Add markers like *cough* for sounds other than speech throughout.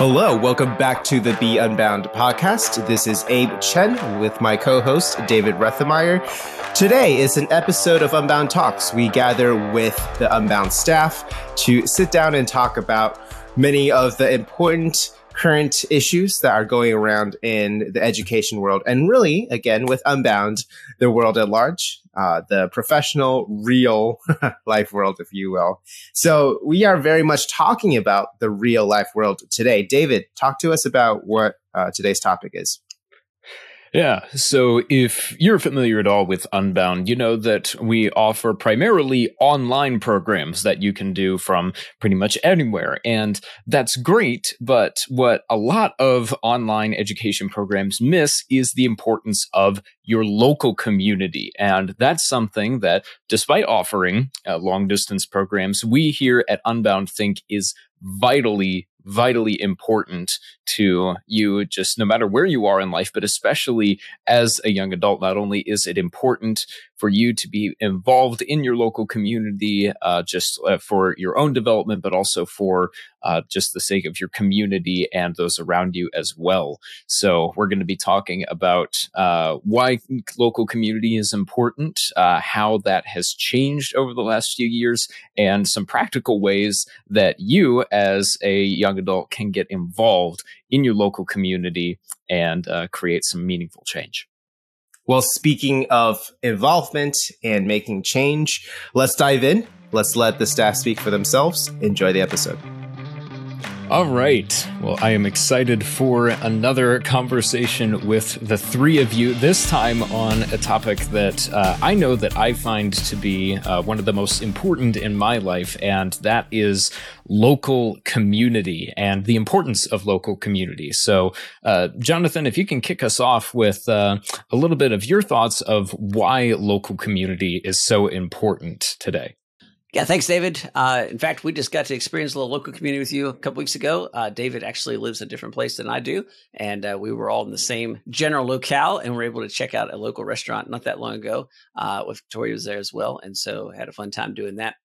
Hello, welcome back to the Be Unbound podcast. This is Abe Chen with my co host, David Rethemeyer. Today is an episode of Unbound Talks. We gather with the Unbound staff to sit down and talk about many of the important current issues that are going around in the education world and really again with unbound the world at large uh, the professional real *laughs* life world if you will. So we are very much talking about the real life world today. David talk to us about what uh, today's topic is yeah. So if you're familiar at all with Unbound, you know that we offer primarily online programs that you can do from pretty much anywhere. And that's great. But what a lot of online education programs miss is the importance of your local community. And that's something that, despite offering uh, long distance programs, we here at Unbound think is vitally vitally important to you just no matter where you are in life but especially as a young adult not only is it important for you to be involved in your local community uh, just uh, for your own development but also for uh, just the sake of your community and those around you as well so we're going to be talking about uh, why local community is important uh, how that has changed over the last few years and some practical ways that you as a young adult can get involved in your local community and uh, create some meaningful change. Well, speaking of involvement and making change, let's dive in. Let's let the staff speak for themselves. Enjoy the episode. All right. Well, I am excited for another conversation with the three of you, this time on a topic that uh, I know that I find to be uh, one of the most important in my life, and that is local community and the importance of local community. So, uh, Jonathan, if you can kick us off with uh, a little bit of your thoughts of why local community is so important today. Yeah, thanks, David. Uh, in fact, we just got to experience a little local community with you a couple weeks ago. Uh, David actually lives a different place than I do, and uh, we were all in the same general locale, and we were able to check out a local restaurant not that long ago. Uh, with Victoria was there as well, and so had a fun time doing that.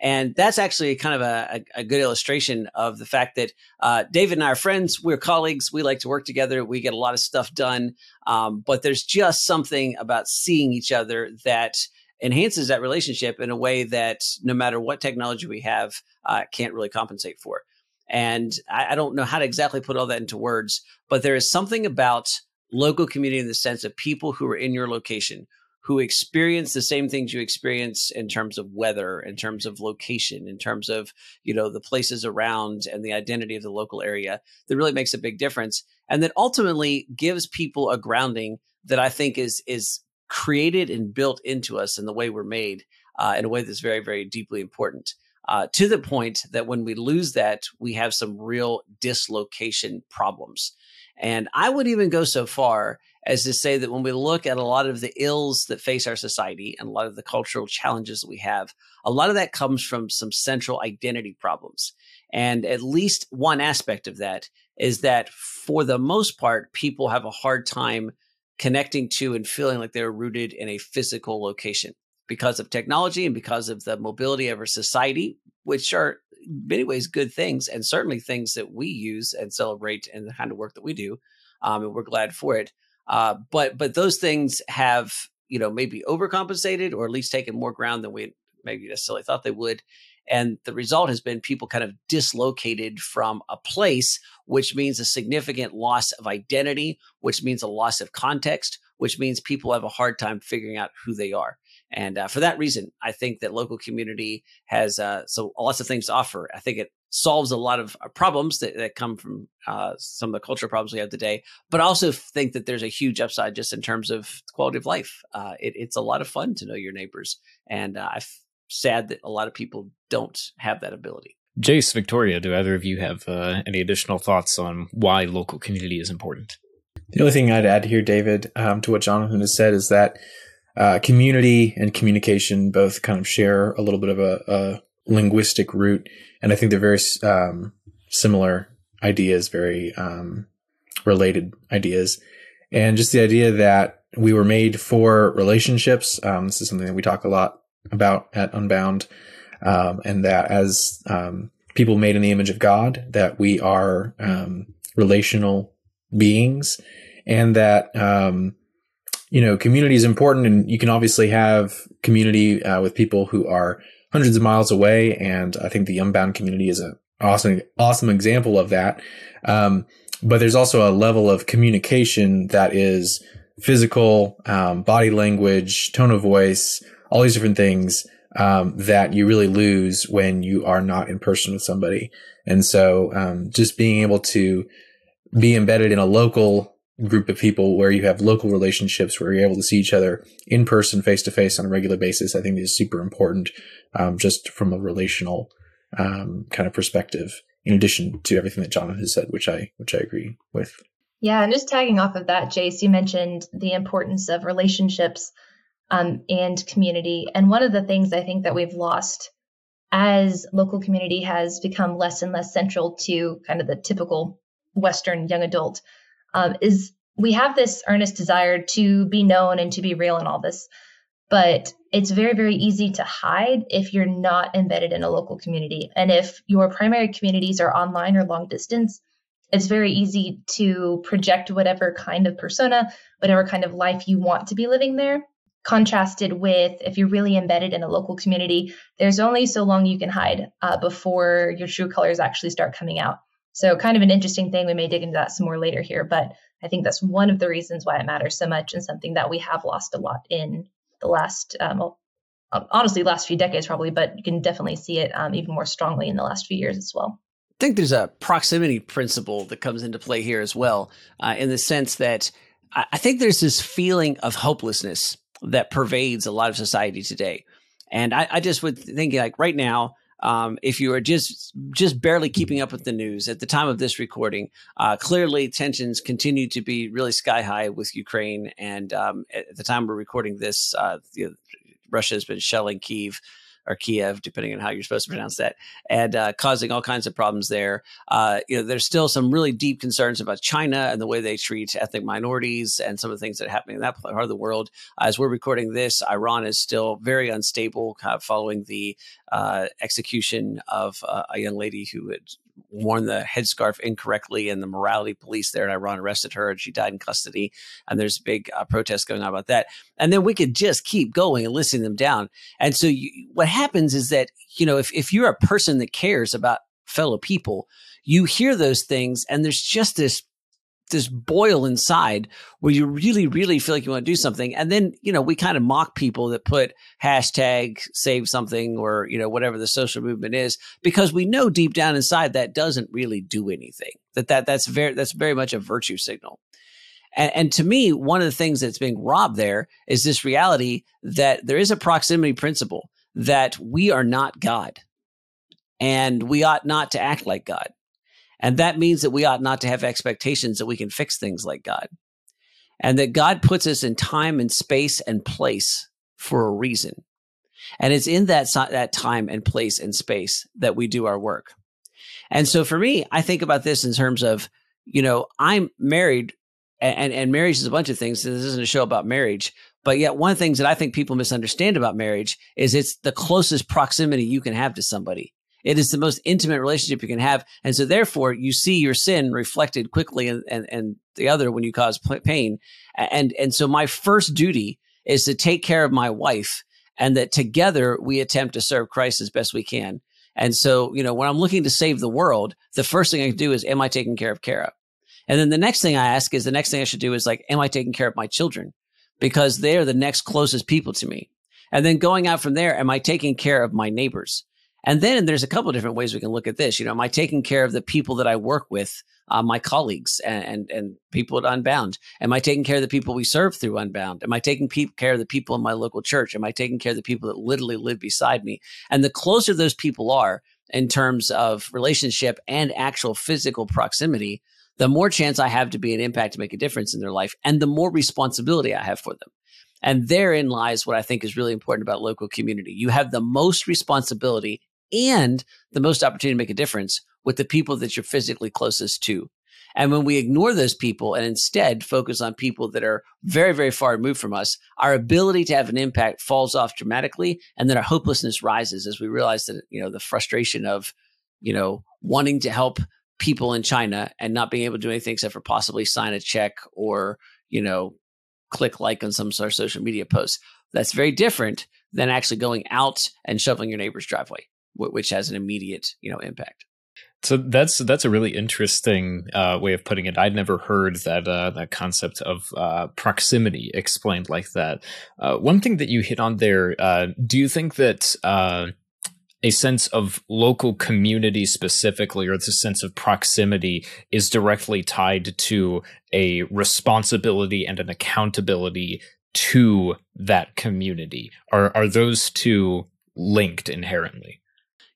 And that's actually kind of a, a, a good illustration of the fact that uh, David and I are friends. We're colleagues. We like to work together. We get a lot of stuff done. Um, but there's just something about seeing each other that enhances that relationship in a way that no matter what technology we have, uh, can't really compensate for. And I, I, don't know how to exactly put all that into words, but there is something about local community in the sense of people who are in your location who experience the same things you experience in terms of weather, in terms of location, in terms of you know the places around and the identity of the local area that really makes a big difference, and that ultimately gives people a grounding that I think is is created and built into us in the way we're made uh, in a way that's very, very deeply important. Uh, to the point that when we lose that, we have some real dislocation problems. And I would even go so far as to say that when we look at a lot of the ills that face our society and a lot of the cultural challenges that we have, a lot of that comes from some central identity problems. And at least one aspect of that is that for the most part, people have a hard time connecting to and feeling like they're rooted in a physical location because of technology and because of the mobility of our society, which are many ways good things and certainly things that we use and celebrate in the kind of work that we do. Um, and we're glad for it. Uh, but but those things have you know maybe overcompensated or at least taken more ground than we maybe necessarily thought they would. And the result has been people kind of dislocated from a place, which means a significant loss of identity, which means a loss of context, which means people have a hard time figuring out who they are. And uh, for that reason, I think that local community has uh, so lots of things to offer. I think it solves a lot of uh, problems that, that come from uh, some of the cultural problems we have today, but I also think that there's a huge upside just in terms of quality of life. Uh, it, it's a lot of fun to know your neighbors, and uh, I sad that a lot of people don't have that ability. Jace, Victoria, do either of you have uh, any additional thoughts on why local community is important? The only thing I'd add here, David, um, to what Jonathan has said is that uh, community and communication both kind of share a little bit of a, a linguistic root, and I think they're very um, similar ideas, very um, related ideas, and just the idea that we were made for relationships. Um, this is something that we talk a lot about at Unbound, um, and that as um, people made in the image of God, that we are um, relational beings, and that um, you know community is important. And you can obviously have community uh, with people who are hundreds of miles away, and I think the Unbound community is a awesome awesome example of that. Um, but there's also a level of communication that is physical, um, body language, tone of voice, all these different things um, that you really lose when you are not in person with somebody. And so, um, just being able to be embedded in a local group of people where you have local relationships where you're able to see each other in person, face to face on a regular basis, I think is super important, um, just from a relational um, kind of perspective. In addition to everything that Jonathan has said, which I which I agree with. Yeah, and just tagging off of that, Jace, you mentioned the importance of relationships um, and community. And one of the things I think that we've lost as local community has become less and less central to kind of the typical Western young adult um, is we have this earnest desire to be known and to be real in all this. But it's very, very easy to hide if you're not embedded in a local community. And if your primary communities are online or long distance, it's very easy to project whatever kind of persona, whatever kind of life you want to be living there contrasted with if you're really embedded in a local community, there's only so long you can hide uh, before your true colors actually start coming out. So, kind of an interesting thing. We may dig into that some more later here, but I think that's one of the reasons why it matters so much and something that we have lost a lot in the last, um, honestly, last few decades probably, but you can definitely see it um, even more strongly in the last few years as well. I think there's a proximity principle that comes into play here as well, uh, in the sense that I think there's this feeling of hopelessness that pervades a lot of society today. And I, I just would think like right now, um, if you are just just barely keeping up with the news at the time of this recording, uh, clearly tensions continue to be really sky high with Ukraine. And um, at the time we're recording this, uh, you know, Russia has been shelling Kiev or Kiev, depending on how you're supposed to pronounce that, and uh, causing all kinds of problems there. Uh, you know, there's still some really deep concerns about China and the way they treat ethnic minorities and some of the things that are happening in that part of the world. As we're recording this, Iran is still very unstable, kind of following the uh, execution of uh, a young lady who had worn the headscarf incorrectly, and the morality police there in Iran arrested her, and she died in custody. And there's big uh, protests going on about that. And then we could just keep going and listing them down. And so you, what happens is that you know if if you're a person that cares about fellow people, you hear those things, and there's just this this boil inside where you really, really feel like you want to do something. And then, you know, we kind of mock people that put hashtag save something or, you know, whatever the social movement is, because we know deep down inside that doesn't really do anything. That that that's very that's very much a virtue signal. And, and to me, one of the things that's being robbed there is this reality that there is a proximity principle that we are not God and we ought not to act like God. And that means that we ought not to have expectations that we can fix things like God. And that God puts us in time and space and place for a reason. And it's in that, that time and place and space that we do our work. And so for me, I think about this in terms of, you know, I'm married and, and marriage is a bunch of things. This isn't a show about marriage, but yet one of the things that I think people misunderstand about marriage is it's the closest proximity you can have to somebody. It is the most intimate relationship you can have. And so therefore you see your sin reflected quickly and, and, and the other when you cause pain. And, and so my first duty is to take care of my wife and that together we attempt to serve Christ as best we can. And so, you know, when I'm looking to save the world, the first thing I do is, am I taking care of Kara? And then the next thing I ask is the next thing I should do is like, am I taking care of my children? Because they're the next closest people to me. And then going out from there, am I taking care of my neighbors? And then there's a couple of different ways we can look at this. You know, am I taking care of the people that I work with, uh, my colleagues and, and, and people at Unbound? Am I taking care of the people we serve through Unbound? Am I taking pe- care of the people in my local church? Am I taking care of the people that literally live beside me? And the closer those people are in terms of relationship and actual physical proximity, the more chance I have to be an impact to make a difference in their life, and the more responsibility I have for them. And therein lies what I think is really important about local community. You have the most responsibility and the most opportunity to make a difference with the people that you're physically closest to. And when we ignore those people and instead focus on people that are very, very far removed from us, our ability to have an impact falls off dramatically. And then our hopelessness rises as we realize that, you know, the frustration of you know, wanting to help people in China and not being able to do anything except for possibly sign a check or, you know, click like on some sort of social media post. That's very different than actually going out and shoveling your neighbor's driveway, which has an immediate, you know, impact. So that's that's a really interesting uh, way of putting it. I'd never heard that uh, that concept of uh, proximity explained like that. Uh, one thing that you hit on there, uh, do you think that uh, a sense of local community specifically, or the sense of proximity, is directly tied to a responsibility and an accountability to that community? Are are those two linked inherently?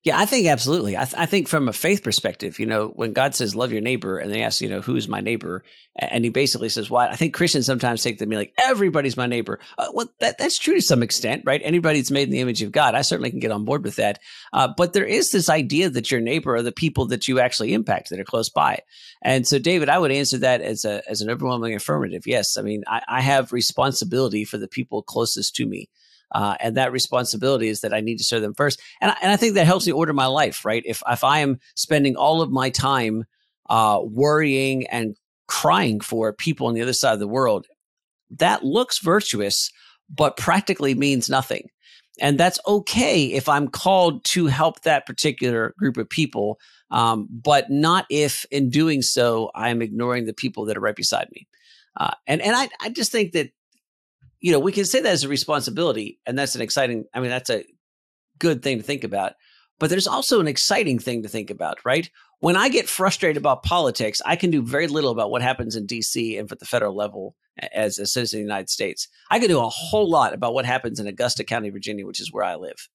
Yeah, I think absolutely. I, th- I, think from a faith perspective, you know, when God says love your neighbor, and they ask, you know, who's my neighbor, and He basically says, "What?" I think Christians sometimes take to me like everybody's my neighbor. Uh, well, that that's true to some extent, right? Anybody's made in the image of God. I certainly can get on board with that. Uh, but there is this idea that your neighbor are the people that you actually impact that are close by. And so, David, I would answer that as a as an overwhelming affirmative. Yes, I mean, I, I have responsibility for the people closest to me. Uh, and that responsibility is that I need to serve them first. And I, and I think that helps me order my life, right? If, if I am spending all of my time uh, worrying and crying for people on the other side of the world, that looks virtuous, but practically means nothing. And that's okay if I'm called to help that particular group of people, um, but not if in doing so I'm ignoring the people that are right beside me. Uh, and and I, I just think that you know, we can say that as a responsibility, and that's an exciting. I mean, that's a good thing to think about. But there's also an exciting thing to think about, right? When I get frustrated about politics, I can do very little about what happens in DC and at the federal level as a citizen of the United States. I can do a whole lot about what happens in Augusta County, Virginia, which is where I live.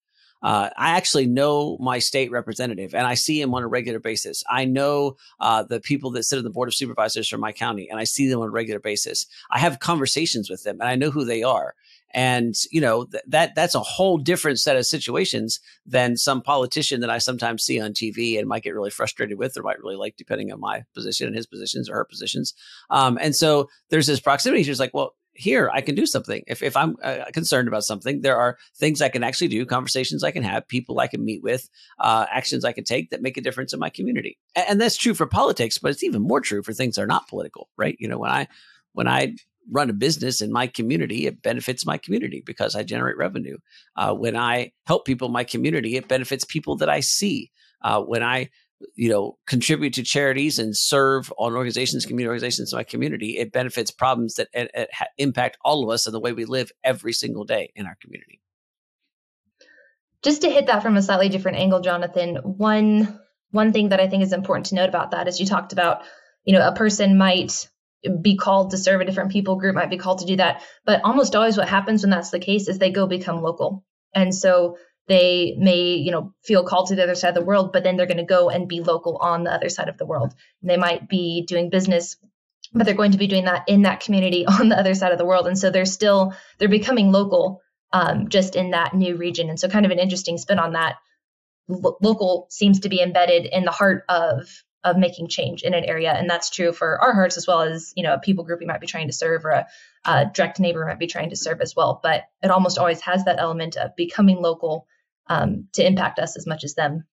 Uh, I actually know my state representative and I see him on a regular basis. I know uh, the people that sit on the board of supervisors for my county and I see them on a regular basis. I have conversations with them and I know who they are. And you know th- that that's a whole different set of situations than some politician that I sometimes see on TV and might get really frustrated with or might really like, depending on my position and his positions or her positions. Um, and so there's this proximity. She's like, well, here I can do something. If, if I'm uh, concerned about something, there are things I can actually do, conversations I can have, people I can meet with, uh, actions I can take that make a difference in my community. And, and, that's true for politics, but it's even more true for things that are not political, right? You know, when I when I run a business in my community, it benefits my community because I generate revenue. Uh, when I help people in my community, it benefits people that I see. Uh, when I you know contribute to charities and serve on organizations community organizations in my community it benefits problems that it, it impact all of us and the way we live every single day in our community. Just to hit that from a slightly different angle jonathan one one thing that i think is important to note about that is you talked about you know a person might be called to serve a different people group might be called to do that but almost always what happens when that's the case is they go become local. And so they may you know feel called to the other side of the world but then they're going to go and be local on the other side of the world. And they might be doing business but they're going to be doing that in that community *laughs* on the other side of the world. And so they're still they're becoming local um, just in that new region. And so kind of an interesting spin on that. Local seems to be embedded in the heart of of making change in an area. And that's true for our hearts as well as you know a people group we might be trying to serve or a, a direct neighbor might be trying to serve as well. But it almost always has that element of becoming local um, to impact us as much as them.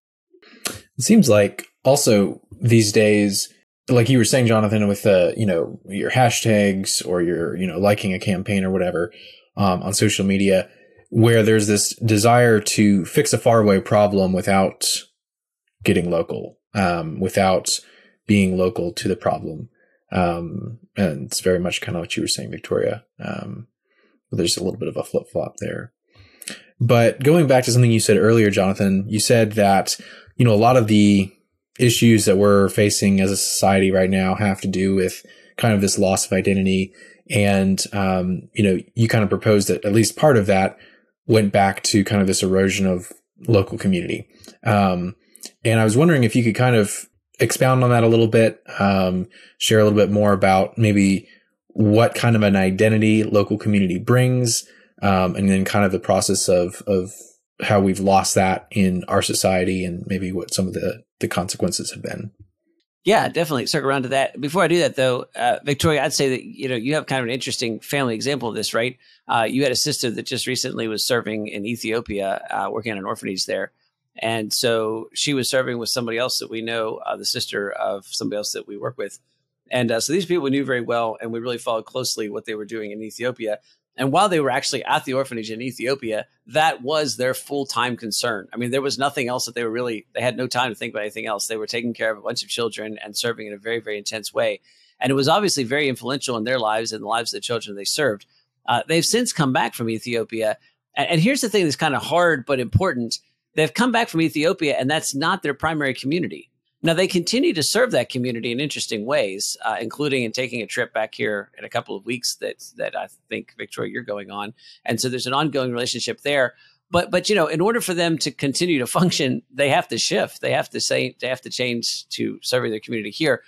It seems like also these days, like you were saying, Jonathan, with uh, you know your hashtags or your you know liking a campaign or whatever um, on social media, where there's this desire to fix a faraway problem without getting local, um, without being local to the problem. Um, and it's very much kind of what you were saying, Victoria. Um, there's a little bit of a flip flop there. But going back to something you said earlier, Jonathan, you said that, you know, a lot of the issues that we're facing as a society right now have to do with kind of this loss of identity. And, um, you know, you kind of proposed that at least part of that went back to kind of this erosion of local community. Um, and I was wondering if you could kind of expound on that a little bit, um, share a little bit more about maybe what kind of an identity local community brings, um, and then kind of the process of of how we've lost that in our society and maybe what some of the the consequences have been. Yeah, definitely circle around to that. Before I do that, though, uh, Victoria, I'd say that you know you have kind of an interesting family example of this, right? Uh, you had a sister that just recently was serving in Ethiopia, uh, working on an orphanage there, And so she was serving with somebody else that we know, uh, the sister of somebody else that we work with. And uh, so these people we knew very well, and we really followed closely what they were doing in Ethiopia. And while they were actually at the orphanage in Ethiopia, that was their full time concern. I mean, there was nothing else that they were really, they had no time to think about anything else. They were taking care of a bunch of children and serving in a very, very intense way. And it was obviously very influential in their lives and the lives of the children they served. Uh, they've since come back from Ethiopia. And, and here's the thing that's kind of hard but important they've come back from Ethiopia, and that's not their primary community. Now, they continue to serve that community in interesting ways, uh, including in taking a trip back here in a couple of weeks that, that I think, Victoria, you're going on. And so there's an ongoing relationship there but but you know in order for them to continue to *laughs* function they have to shift they have to say they have to change to serving their community here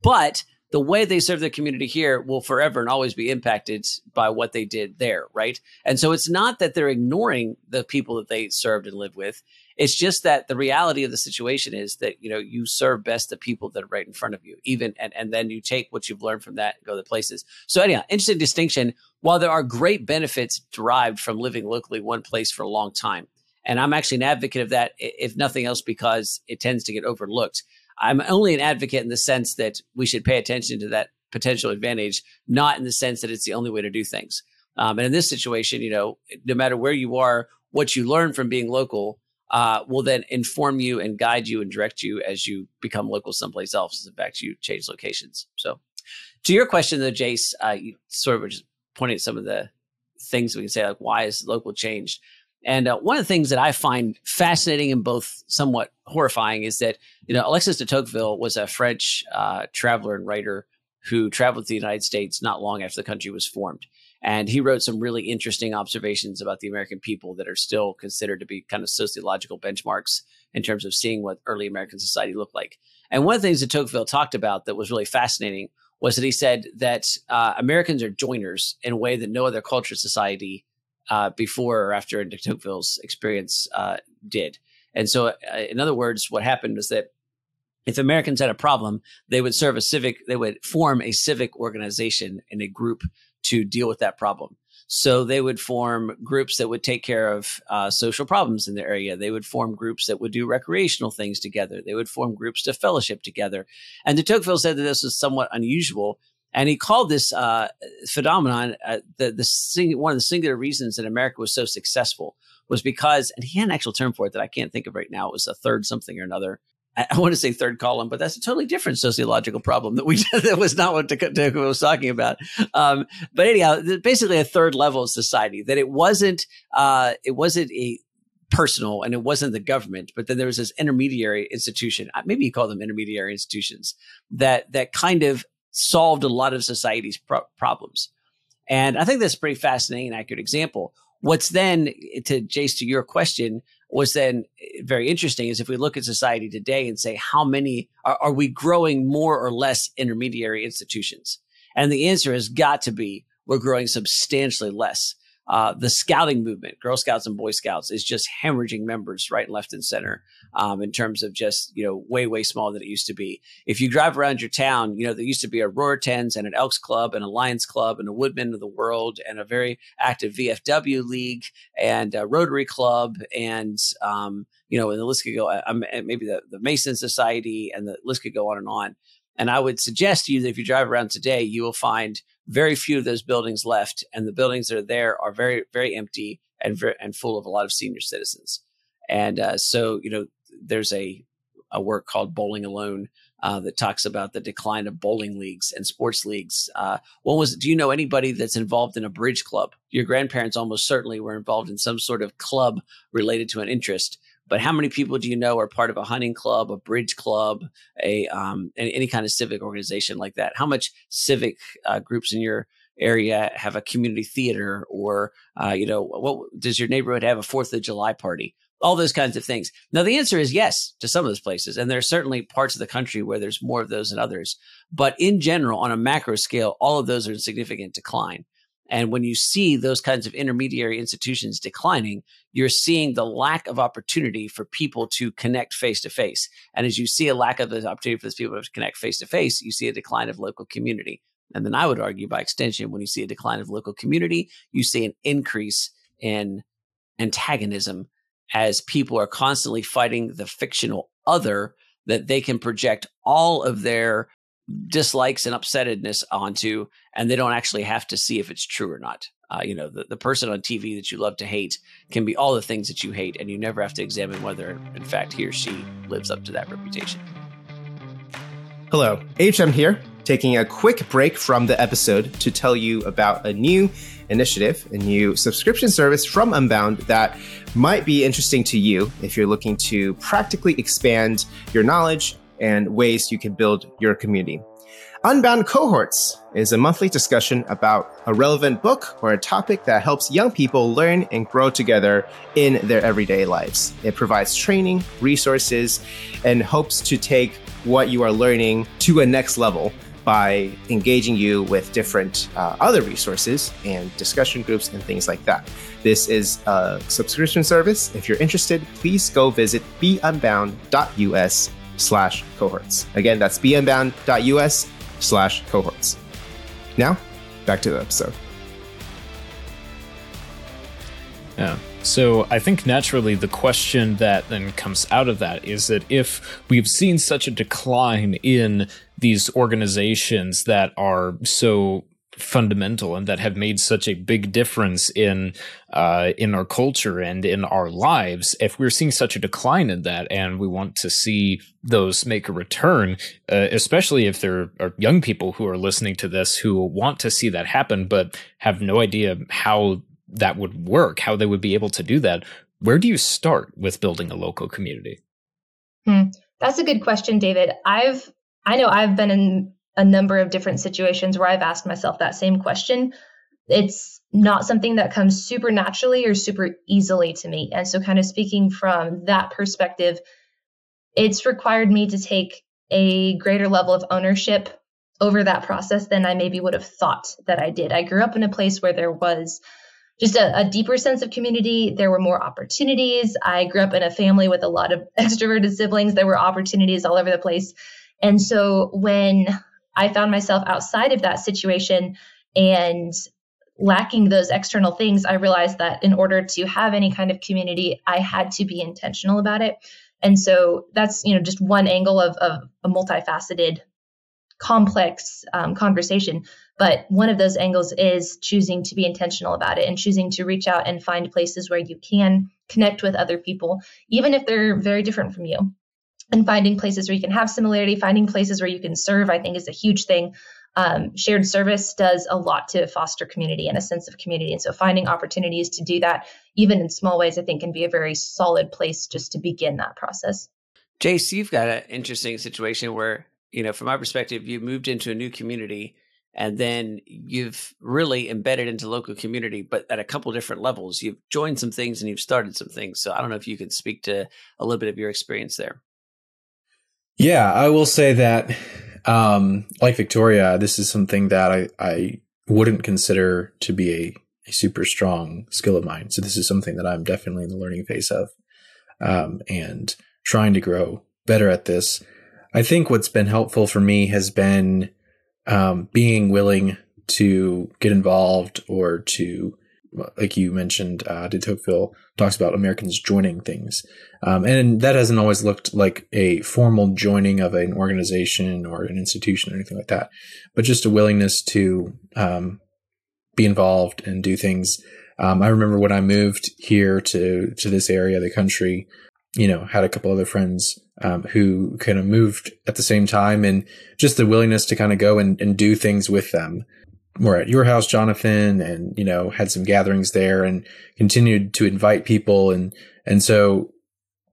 but the way they serve their community here will forever and always be impacted by what they did there, right? And so it's not that they're ignoring the people that they served and lived with. It's just that the reality of the situation is that you know you serve best the people that are right in front of you, even and and then you take what you've learned from that and go to places. So anyhow, interesting distinction. While there are great benefits derived from living locally one place for a long time, and I'm actually an advocate of that, if nothing else, because it tends to get overlooked. I'm only an advocate in the sense that we should pay attention to that potential advantage, not in the sense that it's the only way to do things. Um, and in this situation, you know, no matter where you are, what you learn from being local uh, will then inform you and guide you and direct you as you become local someplace else. In fact, you change locations. So, to your question, though, Jace, uh, you sort of just pointing at some of the things we can say, like why is local changed? And uh, one of the things that I find fascinating and both somewhat horrifying is that, you know, Alexis de Tocqueville was a French uh, traveler and writer who traveled to the United States not long after the country was formed. And he wrote some really interesting observations about the American people that are still considered to be kind of sociological benchmarks in terms of seeing what early American society looked like. And one of the things that Tocqueville talked about that was really fascinating was that he said that uh, Americans are joiners in a way that no other culture society uh, before or after Tocqueville's experience uh, did. And so, uh, in other words, what happened was that if Americans had a problem, they would serve a civic, they would form a civic organization in a group to deal with that problem. So they would form groups that would take care of uh, social problems in the area. They would form groups that would do recreational things together. They would form groups to fellowship together. And de Tocqueville said that this was somewhat unusual and he called this uh, phenomenon uh, the the sing- one of the singular reasons that America was so successful was because, and he had an actual term for it that I can't think of right now. It was a third something or another. I, want to say third column, but that's a totally different sociological problem that we *laughs* that was not what Tocqueville was talking about. Um, but anyhow, basically a third level of society that it wasn't uh, it wasn't a personal and it wasn't the government but then there was this intermediary institution uh, maybe you call them intermediary institutions that that kind of solved a lot of society's pro- problems. And I think that's a pretty fascinating and accurate example. What's then, to Jace, to your question, was then eh, very interesting is if we look at society today and say, how many are, are we growing more or less intermediary institutions? And the answer has got to be we're growing substantially less. Uh, the scouting movement, Girl Scouts and Boy Scouts, is just hemorrhaging members right, and left, and center um, in terms of just you know way way smaller than it used to be. If you drive around your town, you know there used to be a Ruritans and an Elks Club and a Lions Club and a Woodmen of the World and a very active VFW league and a Rotary Club and um, you know and the list could go. Um, maybe the the Mason Society and the list could go on and on. And I would suggest to you that if you drive around today, you will find very few of those buildings left, and the buildings that are there are very, very empty and very, and full of a lot of senior citizens. And uh, so, you know, there's a a work called Bowling Alone uh, that talks about the decline of bowling leagues and sports leagues. Uh, what was? Do you know anybody that's involved in a bridge club? Your grandparents almost certainly were involved in some sort of club related to an interest. But how many people do you know are part of a hunting club, a bridge club, a um, any, any kind of civic organization like that? How much civic uh, groups in your area have a community theater, or uh, you know, what does your neighborhood have a Fourth of July party? All those kinds of things. Now, the answer is yes to some of those places, and there are certainly parts of the country where there's more of those than others. But in general, on a macro scale, all of those are in significant decline. And when you see those kinds of intermediary institutions declining, you're seeing the lack of opportunity for people to connect face to face. And as you see a lack of the opportunity for those people to connect face to face, you see a decline of local community. And then I would argue by extension, when you see a decline of local community, you see an increase in antagonism as people are constantly fighting the fictional other that they can project all of their dislikes and upsettedness onto, and they don't actually have to see if it's true or not. Uh, you know, the, the person on TV that you love to hate can be all the things that you hate, and you never have to examine whether, in fact, he or she lives up to that reputation. Hello, HM here, taking a quick break from the episode to tell you about a new initiative, a new subscription service from Unbound that might be interesting to you if you're looking to practically expand your knowledge and ways you can build your community. Unbound Cohorts is a monthly discussion about a relevant book or a topic that helps young people learn and grow together in their everyday lives. It provides training, resources, and hopes to take what you are learning to a next level by engaging you with different uh, other resources and discussion groups and things like that. This is a subscription service. If you're interested, please go visit beunbound.us slash cohorts. Again, that's beunbound.us slash cohorts. Now, back to the episode. Yeah. So I think naturally the question that then comes out of that is that if we've seen such a decline in these organizations that are so fundamental and that have made such a big difference in uh, in our culture and in our lives. If we're seeing such a decline in that, and we want to see those make a return, uh, especially if there are young people who are listening to this who want to see that happen, but have no idea how that would work, how they would be able to do that. Where do you start with building a local community? Hmm. That's a good question, David. I've I know I've been in a number of different situations where I've asked myself that same question. It's not something that comes super naturally or super easily to me. And so, kind of speaking from that perspective, it's required me to take a greater level of ownership over that process than I maybe would have thought that I did. I grew up in a place where there was just a, a, deeper sense of community. There were more opportunities. I grew up in a family with a lot of *laughs* extroverted siblings. There were opportunities all over the place. And so when I found myself outside of that situation and lacking those external things, I realized that in order to have any kind of community, I had to be intentional about it. And so that's you know just one angle of, of a multifaceted, complex um, conversation. But one of those angles is choosing to be intentional about it and choosing to reach out and find places where you can connect with other people, even if they're very different from you and finding places where you can have similarity, finding places where you can serve, I think is a huge thing. Um, shared service does a lot to foster community and a sense of community. And so finding opportunities to do that, even in small ways, I think can be a very solid place just to begin that process. Jace, you've got an interesting situation where, you know, from my perspective, you moved into a new community and then you've really embedded into local community, but at a couple different levels. You've joined some things and you've started some things. So I don't know if you could speak to a little bit of your experience there. Yeah, I will say that, um, like Victoria, this is something that I, I wouldn't consider to be a, a super strong skill of mine. So this is something that I'm definitely in the learning phase of, um, and trying to grow better at this. I think what's been helpful for me has been, um, being willing to get involved or to like you mentioned, uh, de Tocqueville talks about Americans joining things. Um, and that hasn't always looked like a formal joining of an organization or an institution or anything like that, but just a willingness to um, be involved and do things. Um, I remember when I moved here to to this area of the country, you know, had a couple other friends um, who kind of moved at the same time, and just the willingness to kind of go and, and do things with them were at your house, Jonathan, and you know had some gatherings there, and continued to invite people, and and so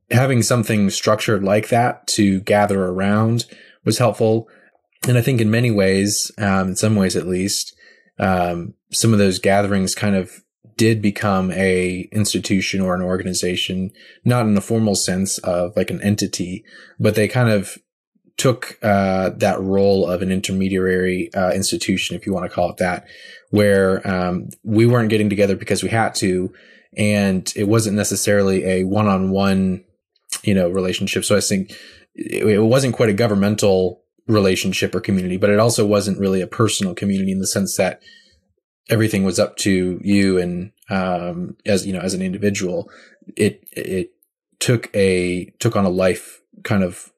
having something structured like that to gather around was helpful. And I think in many ways, um, in some ways at least, um, some of those gatherings kind of did become a institution or an organization, not in a formal sense of like an entity, but they kind of took uh, that role of an intermediary uh, institution, if you want to call it that, where um, we weren't getting together because we had to, and it wasn't necessarily a one-on-one, you know, relationship. So I think it, it wasn't quite a governmental relationship or community, but it also wasn't really a personal community in the sense that everything was up to you and um, as you know as an individual, it it took a took on a life kind of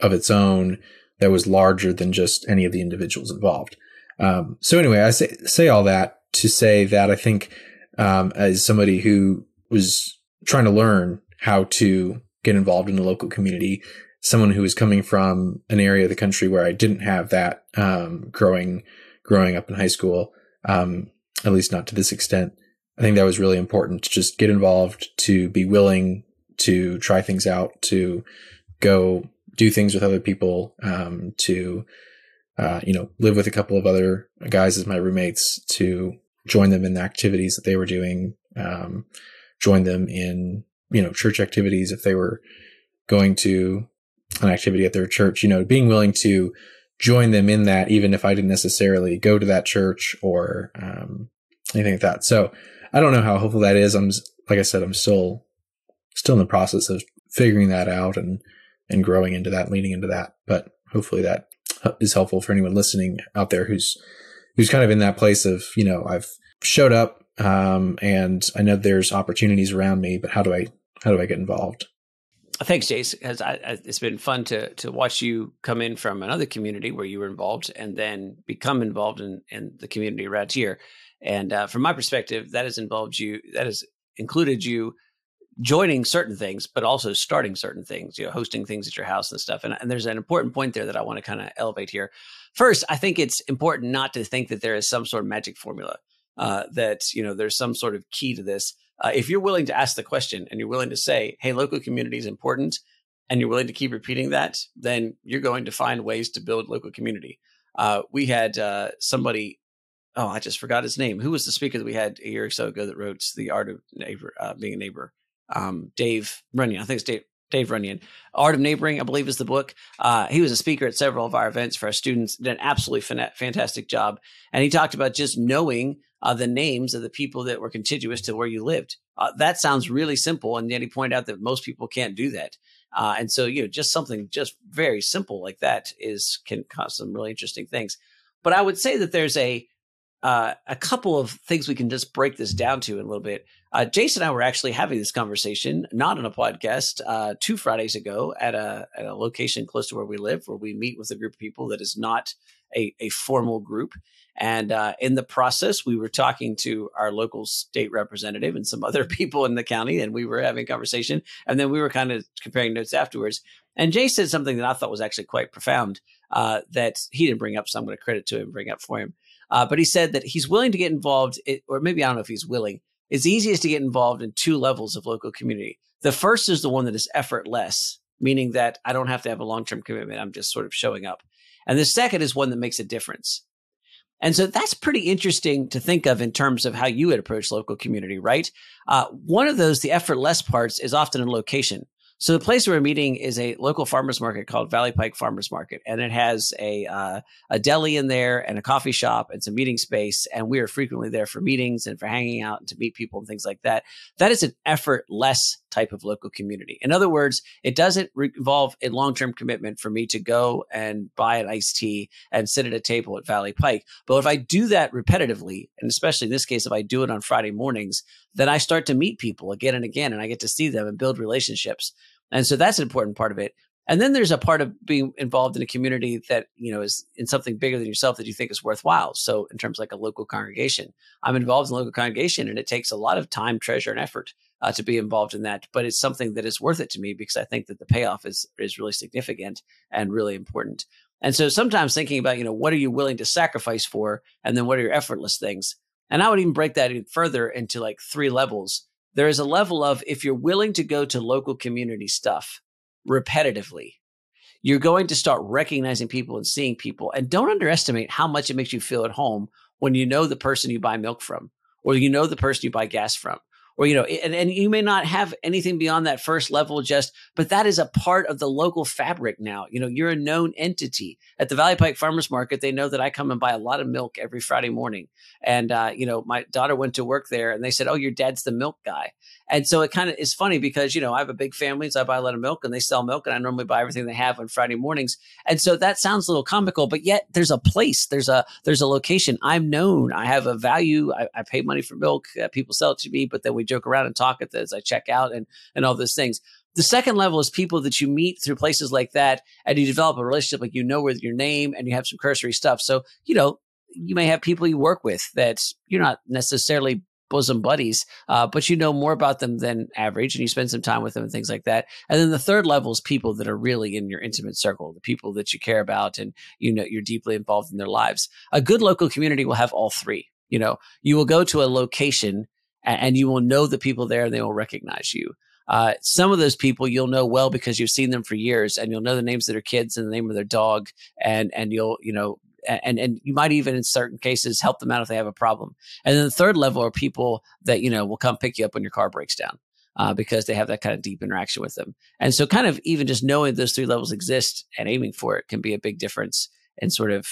of its own that was larger than just any of the individuals involved. Um, so anyway, I say say all that to say that I think um, as somebody who was trying to learn how to get involved in the local community, someone who was coming from an area of the country where I didn't have that um, growing growing up in high school, um, at least not to this extent. I think that was really important to just get involved, to be willing to try things out, to go do things with other people, um, to uh, you know live with a couple of other guys as my roommates, to join them in the activities that they were doing, um, join them in you know church activities if they were going to an activity at their church. You know, being willing to join them in that, even if I didn't necessarily go to that church or um, anything like that. So I don't know how helpful that is. I'm like I said, I'm still still in the process of figuring that out and and growing into that, leaning into that. But hopefully that is helpful for anyone listening out there who's who's kind of in that place of you know I've showed up um, and I know there's opportunities around me, but how do I how do I get involved? Thanks, Jace. It's been fun to to watch you come in from another community where you were involved, and then become involved in in the community around here. And uh, from my perspective, that has involved you. That has included you joining certain things, but also starting certain things. You know, hosting things at your house and stuff. And, and there's an important point there that I want to kind of elevate here. First, I think it's important not to think that there is some sort of magic formula. Uh, that you know there's some sort of key to this. Uh, if you're willing to ask the question and you're willing to say, "Hey, local community is important," and you're willing to keep repeating that, then you're going to find ways to build local community. Uh, we had uh, somebody oh, I just forgot his name. Who was the speaker that we had a year or so ago that wrote "The Art of Neighbor uh, Being a Neighbor"? Um, Dave Runyon. I think it's Dave. Dave Runyon. Art of Neighboring, I believe, is the book. Uh, he was a speaker at several of our events for our students. Did an absolutely fan- fantastic job, and he talked about just knowing uh, the names of the people that were contiguous to where you lived. Uh, that sounds really simple, and yet he pointed out that most people can't do that. Uh, and so, you know, just something just very simple like that is can cause some really interesting things. But I would say that there's a uh, a couple of things we can just break this down to in a little bit. Uh, Jason and I were actually having this conversation, not on a podcast, uh, two Fridays ago at a, at a location close to where we live, where we meet with a group of people that is not a, a formal group. And uh, in the process, we were talking to our local state representative and some *laughs* other people in the county, and we were having a conversation. And then we were kind of comparing notes afterwards. And Jay said something that I thought was actually quite profound uh, that he didn't bring up, so I'm going to credit to him, bring up for him. Uh, but he said that he's willing to get involved, or maybe I don't know if he's willing. It's easiest to get involved in two levels of local community. The first is the one that is effortless, meaning that I don't have to have a long term commitment. I'm just sort of showing up. And the second is one that makes a difference. And so that's pretty interesting to think of in terms of how you would approach local community, right? Uh, one of those, the effortless parts, is often in location. So the place we're meeting is a local farmers market called Valley Pike Farmers Market, and it has a uh, a deli in there and a coffee shop and some meeting space. And we are frequently there for meetings and for hanging out and to meet people and things like that. That is an effortless type of local community. In other words, it doesn't involve a long term commitment for me to go and buy an iced tea and sit at a table at Valley Pike. But if I do that repetitively, and especially in this case, if I do it on Friday mornings, then I start to meet people again and again, and I get to see them and build relationships. And so that's an important part of it. And then there's a part of being involved in a community that, you know, is in something bigger than yourself that you think is worthwhile. So in terms like a local congregation, I'm involved in a local congregation and it takes a lot of time, treasure, and effort uh, to be involved in that. But it's something that is worth it to me because I think that the payoff is is really significant and really important. And so sometimes thinking about, you know, what are you willing to sacrifice for? And then what are your effortless things? And I would even break that even further into like three levels there is a level of if you're willing to go to local community stuff repetitively, you're going to start recognizing people and seeing people. And don't underestimate how much it makes you feel at home when you know the person you buy milk from, or you know the person you buy gas from, or you know and, and you may not have anything beyond that first level just but that is a part of the local fabric now. You know you're a known entity. At the valley pike farmers market they know that i come and buy a lot of milk every friday morning. And uh, you know my daughter went to work there and they said oh your dad's the milk guy. And so it kind of is funny because you know i have a big family so i buy a lot of milk and they sell milk and i normally buy everything they have on friday mornings. And so that sounds a little comical but yet there's a place there's a there's a location. I'm known. I have a value. I, I pay money for milk. Uh, people sell it to me but then we joke around and talk at this. I check out and and all those things. The second level is people that you meet through places like that, and you develop a relationship, like you know with your name, and you have some cursory stuff. So you know you may have people you work with that you're not necessarily bosom buddies, uh, but you know more about them than average, and you spend some time with them and things like that. And then the third level is people that are really in your intimate circle, the people that you care about, and you know you're deeply involved in their lives. A good local community will have all three. You know, you will go to a location and you will know the people there and they will recognize you. Uh, some of those people you'll know well because you've seen them for years and you'll know the names of their kids and the name of their dog and and you'll you know and and you might even in certain cases help them out if they have a problem. And then the third level are people that you know will come pick you up when your car breaks down. Uh, because they have that kind of deep interaction with them. And so, kind of even just knowing those three levels exist and aiming for it can be a big difference in sort of,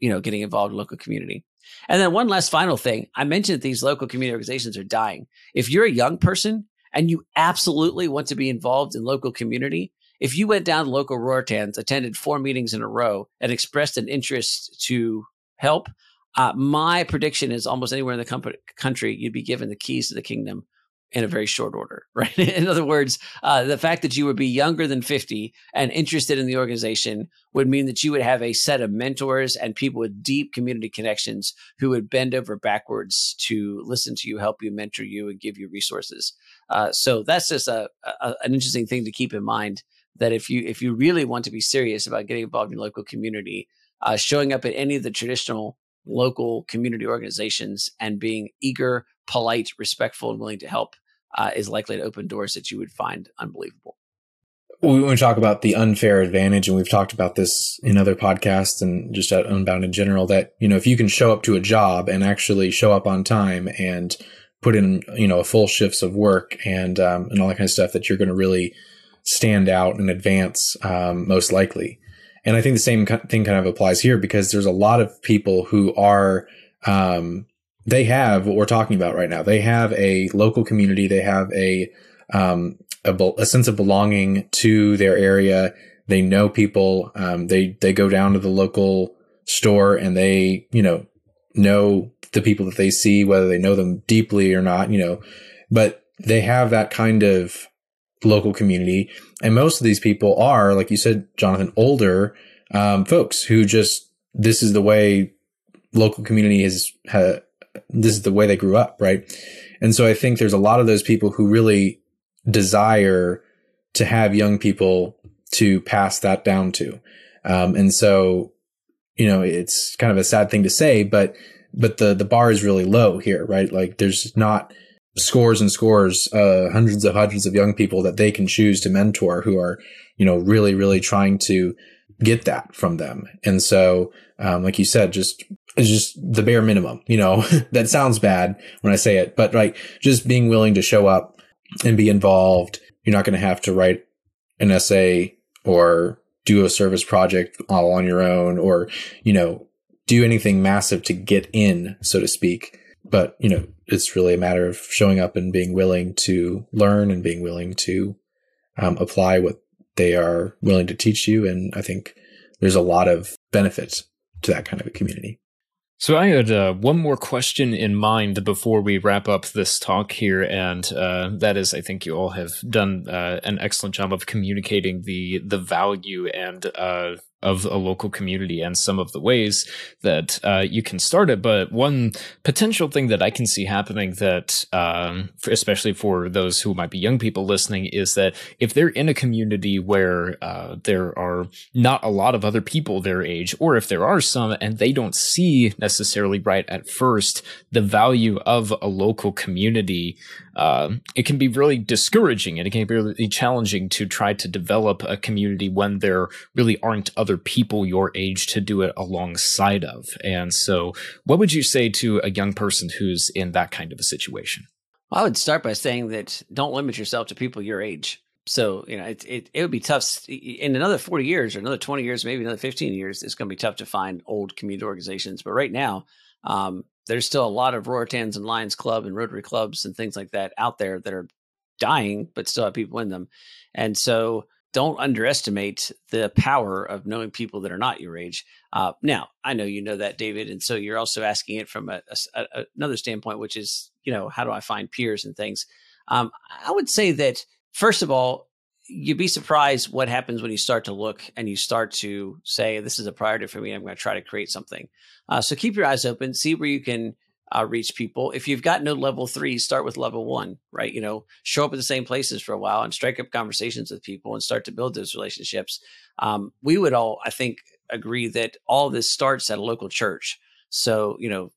you know, getting involved in local community. And then one last final thing. I mentioned these local community organizations are dying. If you're a young person and you absolutely want to be involved in local community, if you went down to local Ruritans, attended four meetings in a row, and expressed an interest to help, uh, my prediction is almost anywhere in the country, you'd be given the keys to the kingdom in a very short order, *laughs* right? in other words, uh, the fact that you would be younger than 50 and interested in the organization would mean that you would have a set of mentors and people with deep community connections who would bend over backwards to listen to you, help you, mentor you, and give you resources. Uh, so that's just a, a, an interesting thing to keep in mind that if you if you really want to be serious about getting involved in local community, uh, showing up at any of the traditional local community organizations and being eager, polite, respectful, and willing to help uh, is likely to open doors that you would find unbelievable. We talk about the unfair advantage, and we've talked about this in other podcasts and just at Unbound in general. That you know, if you can show up to a job and actually show up on time and put in you know full shifts of work and um, and all that kind of stuff, that you're going to really stand out and advance um, most likely. And I think the same thing kind of applies here because there's a lot of people who are um, they have what we're talking about right now. They have a local community. They have a, um, a, a, sense of belonging to their area. They know people. Um, they, they go down to the local store and they, you know, know the people that they see, whether they know them deeply or not, you know, but they have that kind of local community. And most of these people are, like you said, Jonathan, older, um, folks who just, this is the way local community has, ha, this is the way they grew up, right? And so I think there's a lot of those people who really desire to have young people to pass that down to. Um, and so, you know, it's kind of a sad thing to say, but, but the, the bar is really low here, right? Like there's not scores and scores, uh, hundreds of hundreds of young people that they can choose to mentor who are, you know, really, really trying to get that from them. And so, um, like you said, just just the bare minimum. You know, *laughs* that sounds bad when I say it, but like just being willing to show up and be involved. You're not going to have to write an essay or do a service project all on your own or, you know, do anything massive to get in, so to speak. But, you know, it's really a matter of showing up and being willing to learn and being willing to um, apply what they are willing to teach you. And I think there's a lot of benefits to that kind of a community. So I had uh, one more question in mind before we wrap up this talk here, and uh, that is, I think you all have done uh, an excellent job of communicating the the value and uh, of a local community and some of the ways that uh, you can start it. But one potential thing that I can see happening that, um, especially for those who might be young people listening, is that if they're in a community where uh, there are not a lot of other people their age, or if there are some and they don't see necessarily right at first the value of a local community, uh, it can be really discouraging and it can be really challenging to try to develop a community when there really aren't other people your age to do it alongside of. And so, what would you say to a young person who's in that kind of a situation? Well, I would start by saying that don't limit yourself to people your age. So you know, it it, it would be tough in another forty years or another twenty years, maybe another fifteen years. It's going to be tough to find old community organizations. But right now, um, there's still a lot of Ruritans and Lions Club and Rotary clubs and things like that out there that are dying, but still have people in them. And so don't underestimate the power of knowing people that are not your age. Uh, now, I know you know that, David, and so you're also asking it from a, a, a, another standpoint, which is, you know, how do I find peers and things? Um, I would say that first of all, you'd be surprised what happens when you start to look and you start to say, "This is a priority for me. I'm going to try to create something." Uh, so keep your eyes open, see where you can uh, reach people. If you've got no level three, start with level one, right? You know, show up at the same places for a while and strike up conversations with people and start to build those relationships. Um, we would all, I think, agree that all this starts at a local church. So, you know,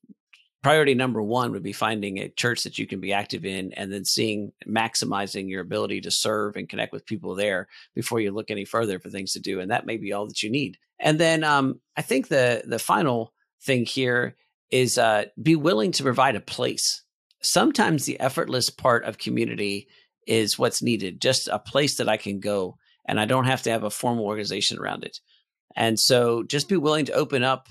priority number one would be finding a church that you can be active in and then seeing maximizing your ability to serve and connect with people there before you look any further for things to do. And that may be all that you need. And then um, I think the the final thing here is uh, be willing to provide a place. Sometimes the effortless part of community is what's needed, just a place that I can go and I don't have to have a formal organization around it. And so just be willing to open up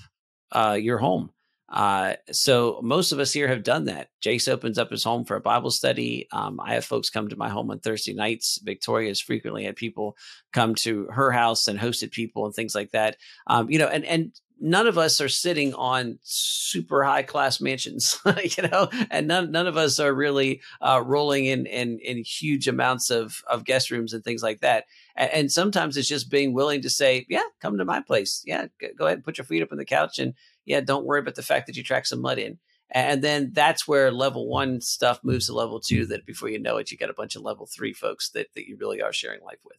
uh, your home. Uh, so most of us here have done that. Jace opens up his home for a Bible study. Um, I have folks come to my home on Thursday nights. Victoria has frequently had people come to her house and hosted people and things like that. Um, you know, and and none of us are sitting on super high class mansions, *laughs* you know, and none none of us are really uh, rolling in, in in huge amounts of of guest rooms and things like that. And, and, sometimes it's just being willing to say, "Yeah, come to my place. Yeah, go ahead and put your feet up on the couch, and yeah, don't worry about the fact that you track some mud in." And then that's where level one stuff moves to level two. That before you know it, you got a bunch of level three folks that that you really are sharing life with.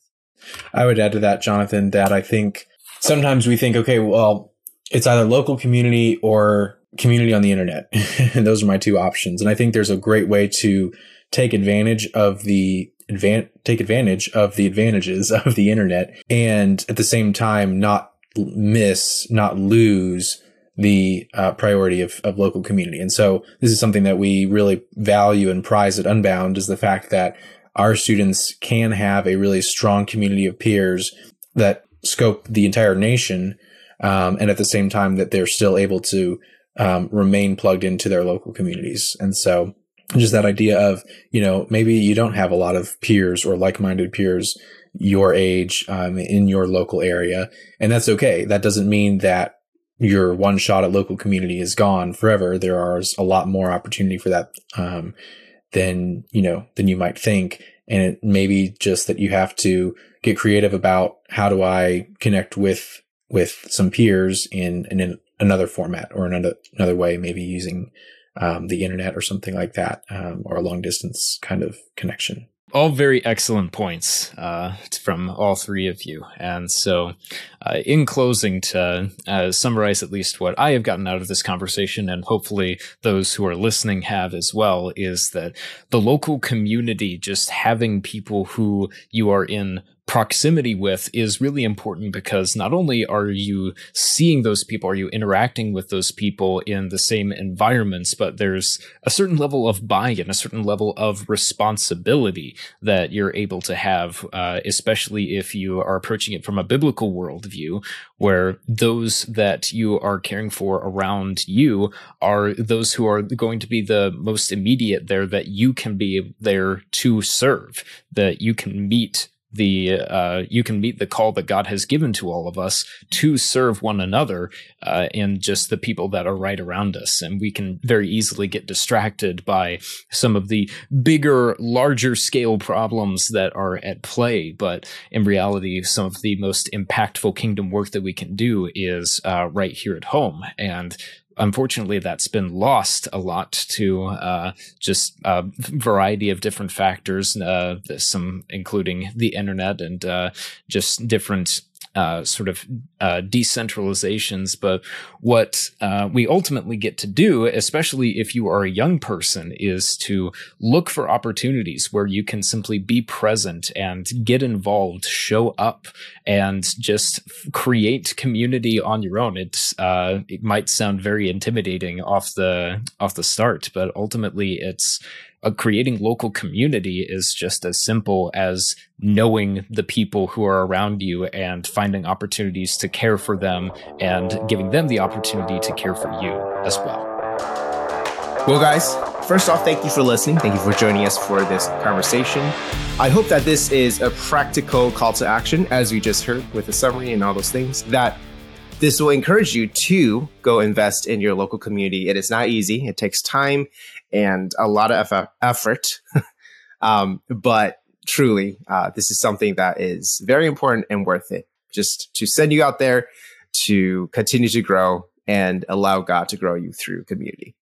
I would add to that, Jonathan, that I think sometimes we think, okay, well, it's either local community or community on the internet. *laughs* and those are my two options. And I think there's a great way to take advantage of the advan- take advantage of the advantages of the internet and at the same time not miss, not lose the uh, priority of, of local community. And so this is something that we really value and prize at Unbound is the fact that our students can have a really strong community of peers that scope the entire nation um, and at the same time that they're still able to um, remain plugged into their local communities. And so just that idea of, you know, maybe you don't have a lot of peers or like-minded peers your age um, in your local area. And that's okay. That doesn't mean that your one shot at local community is gone forever. There are a lot more opportunity for that um, than, you know, than you might think. And it may be just that you have to get creative about how do I connect with with some peers in, in another format or another another way, maybe using um, the internet or something like that, um, or a long distance kind of connection. All very excellent points uh, from all three of you. And so, uh, in closing, to uh, summarize at least what I have gotten out of this conversation, and hopefully those who are listening have as well, is that the local community, just having people who you are in proximity with is really important because not only are you seeing those people, are you interacting with those people in the same environments, but there's a certain level of buy-in, a certain level of responsibility that you're able to have, uh, especially if you are approaching it from a biblical worldview, where those that you are caring for around you are those who are going to be the most immediate there that you can be there to serve, that you can meet the uh, you can meet the call that God has given to all of us to serve one another uh, and just the people that are right around us, and we can very easily get distracted by some of the bigger, larger scale problems that are at play. But in reality, some of the most impactful kingdom work that we can do is uh, right here at home, and unfortunately that's been lost a lot to uh, just a variety of different factors uh, some including the internet and uh, just different uh, sort of uh, decentralizations. But what uh, we ultimately get to do, especially if you are a young person, is to look for opportunities where you can simply be present and get involved, show up, and just create community on your own. It's uh, it might sound very intimidating off the off the start, but ultimately it's uh, creating local community is just as simple as knowing the people who are around you and finding opportunities to care for them and giving them the opportunity to care for you as well. Well, guys, first off, thank you for listening. Thank you for joining us for this conversation. I hope that this is a practical call to action, as we just heard with the summary and all those things, that this will encourage you to go invest in your local community. It is not easy, it takes time and a lot of effort. *laughs* um, but truly, uh, this is something that is very important and worth it just to send you out there to continue to grow and allow God to grow you through community.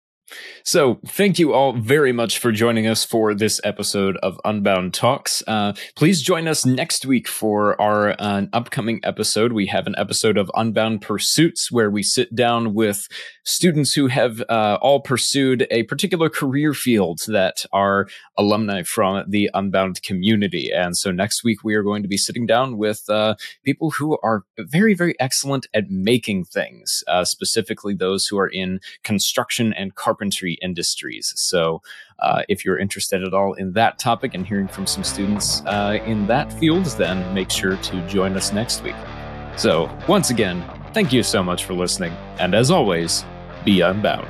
So, thank you all very much for joining us for this episode of Unbound Talks. Uh, please join us next week for our uh, upcoming episode. We have an episode of Unbound Pursuits where we sit down with students who have uh, all pursued a particular career field that are alumni from the Unbound community. And so, next week, we are going to be sitting down with uh, people who are very, very excellent at making things, uh, specifically those who are in construction and carpentry carpentry industries. So, uh, if you're interested at all in that topic and hearing from some students uh, in that field, then make sure to join us next week. So, once again, thank you so much for listening. And as always, be unbound.